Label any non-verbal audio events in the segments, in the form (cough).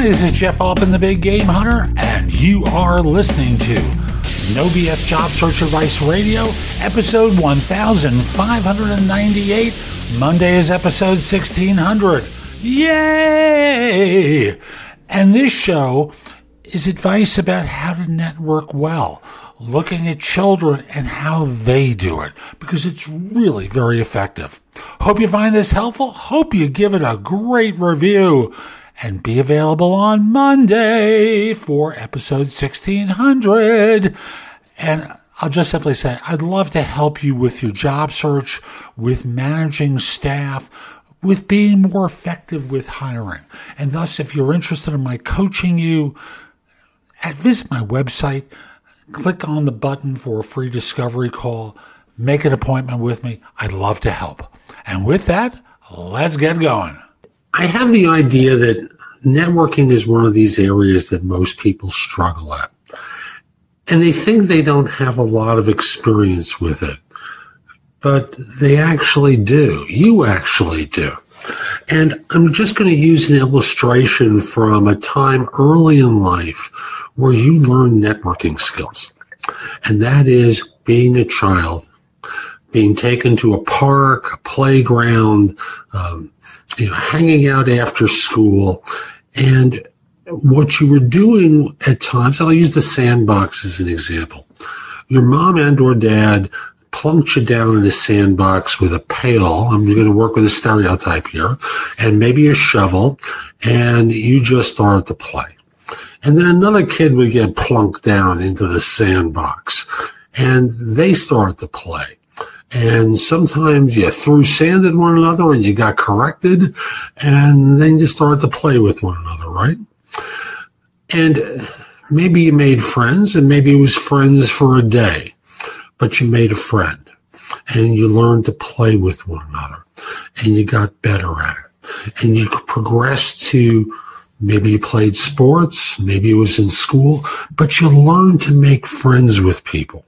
Hi, this is Jeff Altman, the Big Game Hunter, and you are listening to No BS Job Search Advice Radio, episode 1598. Monday is episode 1600. Yay! And this show is advice about how to network well, looking at children and how they do it, because it's really very effective. Hope you find this helpful. Hope you give it a great review and be available on Monday for episode 1600. And I'll just simply say, I'd love to help you with your job search, with managing staff, with being more effective with hiring. And thus, if you're interested in my coaching you, visit my website, click on the button for a free discovery call, make an appointment with me. I'd love to help. And with that, let's get going. I have the idea that networking is one of these areas that most people struggle at. And they think they don't have a lot of experience with it. But they actually do. You actually do. And I'm just going to use an illustration from a time early in life where you learn networking skills. And that is being a child, being taken to a park, a playground, um, you know, hanging out after school. And what you were doing at times, I'll use the sandbox as an example. Your mom and or dad plunked you down in a sandbox with a pail. I'm going to work with a stereotype here and maybe a shovel and you just started to play. And then another kid would get plunked down into the sandbox and they start to play. And sometimes you threw sand at one another and you got corrected and then you started to play with one another, right? And maybe you made friends and maybe it was friends for a day, but you made a friend and you learned to play with one another and you got better at it and you progressed to maybe you played sports, maybe it was in school, but you learned to make friends with people.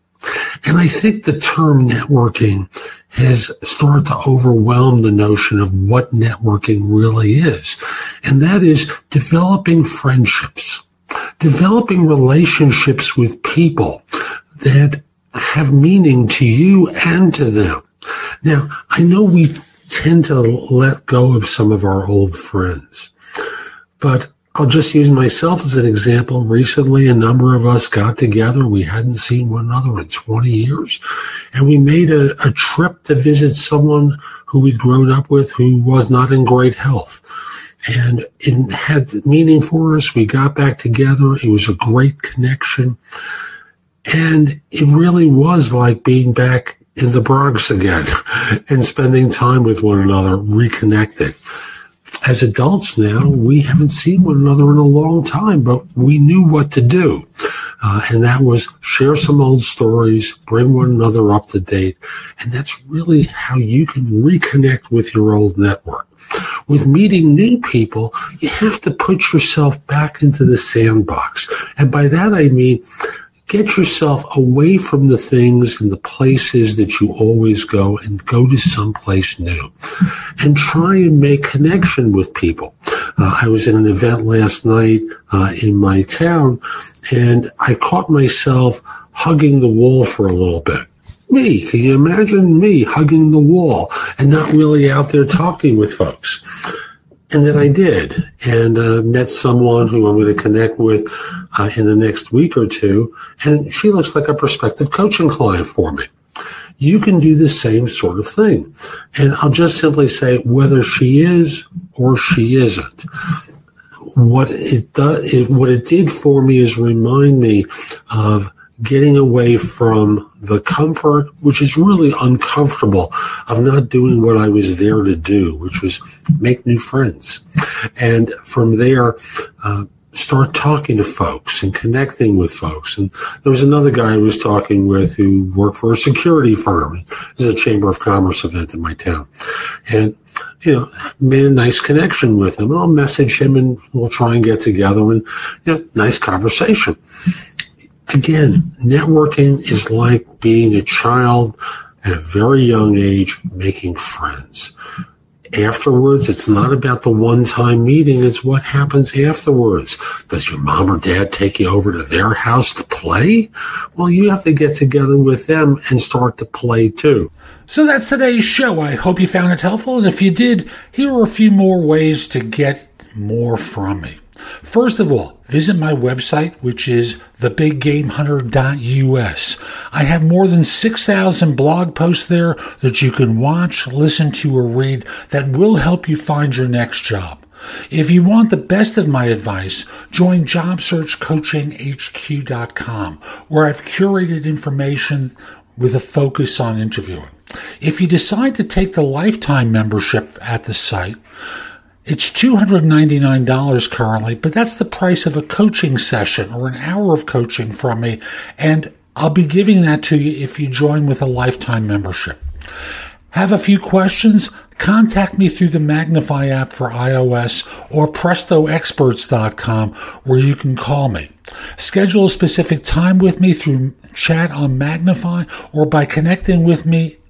And I think the term networking has started to overwhelm the notion of what networking really is. And that is developing friendships, developing relationships with people that have meaning to you and to them. Now, I know we tend to let go of some of our old friends, but I'll just use myself as an example. Recently, a number of us got together. We hadn't seen one another in 20 years. And we made a, a trip to visit someone who we'd grown up with who was not in great health. And it had meaning for us. We got back together. It was a great connection. And it really was like being back in the Bronx again (laughs) and spending time with one another, reconnecting as adults now, we haven't seen one another in a long time, but we knew what to do. Uh, and that was share some old stories, bring one another up to date. And that's really how you can reconnect with your old network. With meeting new people, you have to put yourself back into the sandbox. And by that I mean, get yourself away from the things and the places that you always go and go to someplace new and try and make connection with people. Uh, I was in an event last night uh, in my town and I caught myself hugging the wall for a little bit. Me, can you imagine me hugging the wall and not really out there talking with folks? And then I did, and uh, met someone who I'm going to connect with uh, in the next week or two. And she looks like a prospective coaching client for me. You can do the same sort of thing. And I'll just simply say whether she is or she isn't. What it does, it, what it did for me is remind me of getting away from the comfort, which is really uncomfortable, of not doing what I was there to do, which was make new friends. And from there, uh, start talking to folks and connecting with folks. And there was another guy I was talking with who worked for a security firm. Was a Chamber of Commerce event in my town. And, you know, made a nice connection with him. And I'll message him and we'll try and get together and, you know, nice conversation. Again, networking is like being a child at a very young age making friends afterwards. It's not about the one time meeting, it's what happens afterwards. Does your mom or dad take you over to their house to play? Well, you have to get together with them and start to play too. So that's today's show. I hope you found it helpful. And if you did, here are a few more ways to get more from me. First of all, visit my website, which is thebiggamehunter.us. I have more than 6,000 blog posts there that you can watch, listen to, or read that will help you find your next job. If you want the best of my advice, join JobSearchCoachingHQ.com, where I've curated information with a focus on interviewing. If you decide to take the lifetime membership at the site, it's $299 currently, but that's the price of a coaching session or an hour of coaching from me. And I'll be giving that to you if you join with a lifetime membership. Have a few questions? Contact me through the Magnify app for iOS or prestoexperts.com where you can call me. Schedule a specific time with me through chat on Magnify or by connecting with me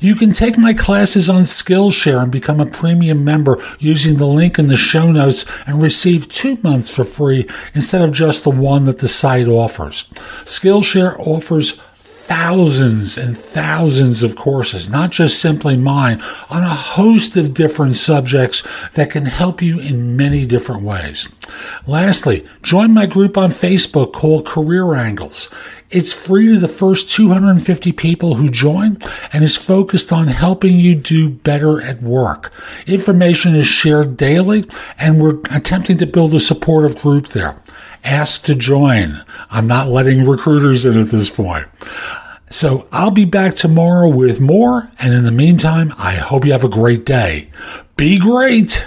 You can take my classes on Skillshare and become a premium member using the link in the show notes and receive two months for free instead of just the one that the site offers. Skillshare offers thousands and thousands of courses, not just simply mine, on a host of different subjects that can help you in many different ways. Lastly, join my group on Facebook called Career Angles. It's free to the first 250 people who join and is focused on helping you do better at work. Information is shared daily and we're attempting to build a supportive group there. Ask to join. I'm not letting recruiters in at this point. So I'll be back tomorrow with more. And in the meantime, I hope you have a great day. Be great.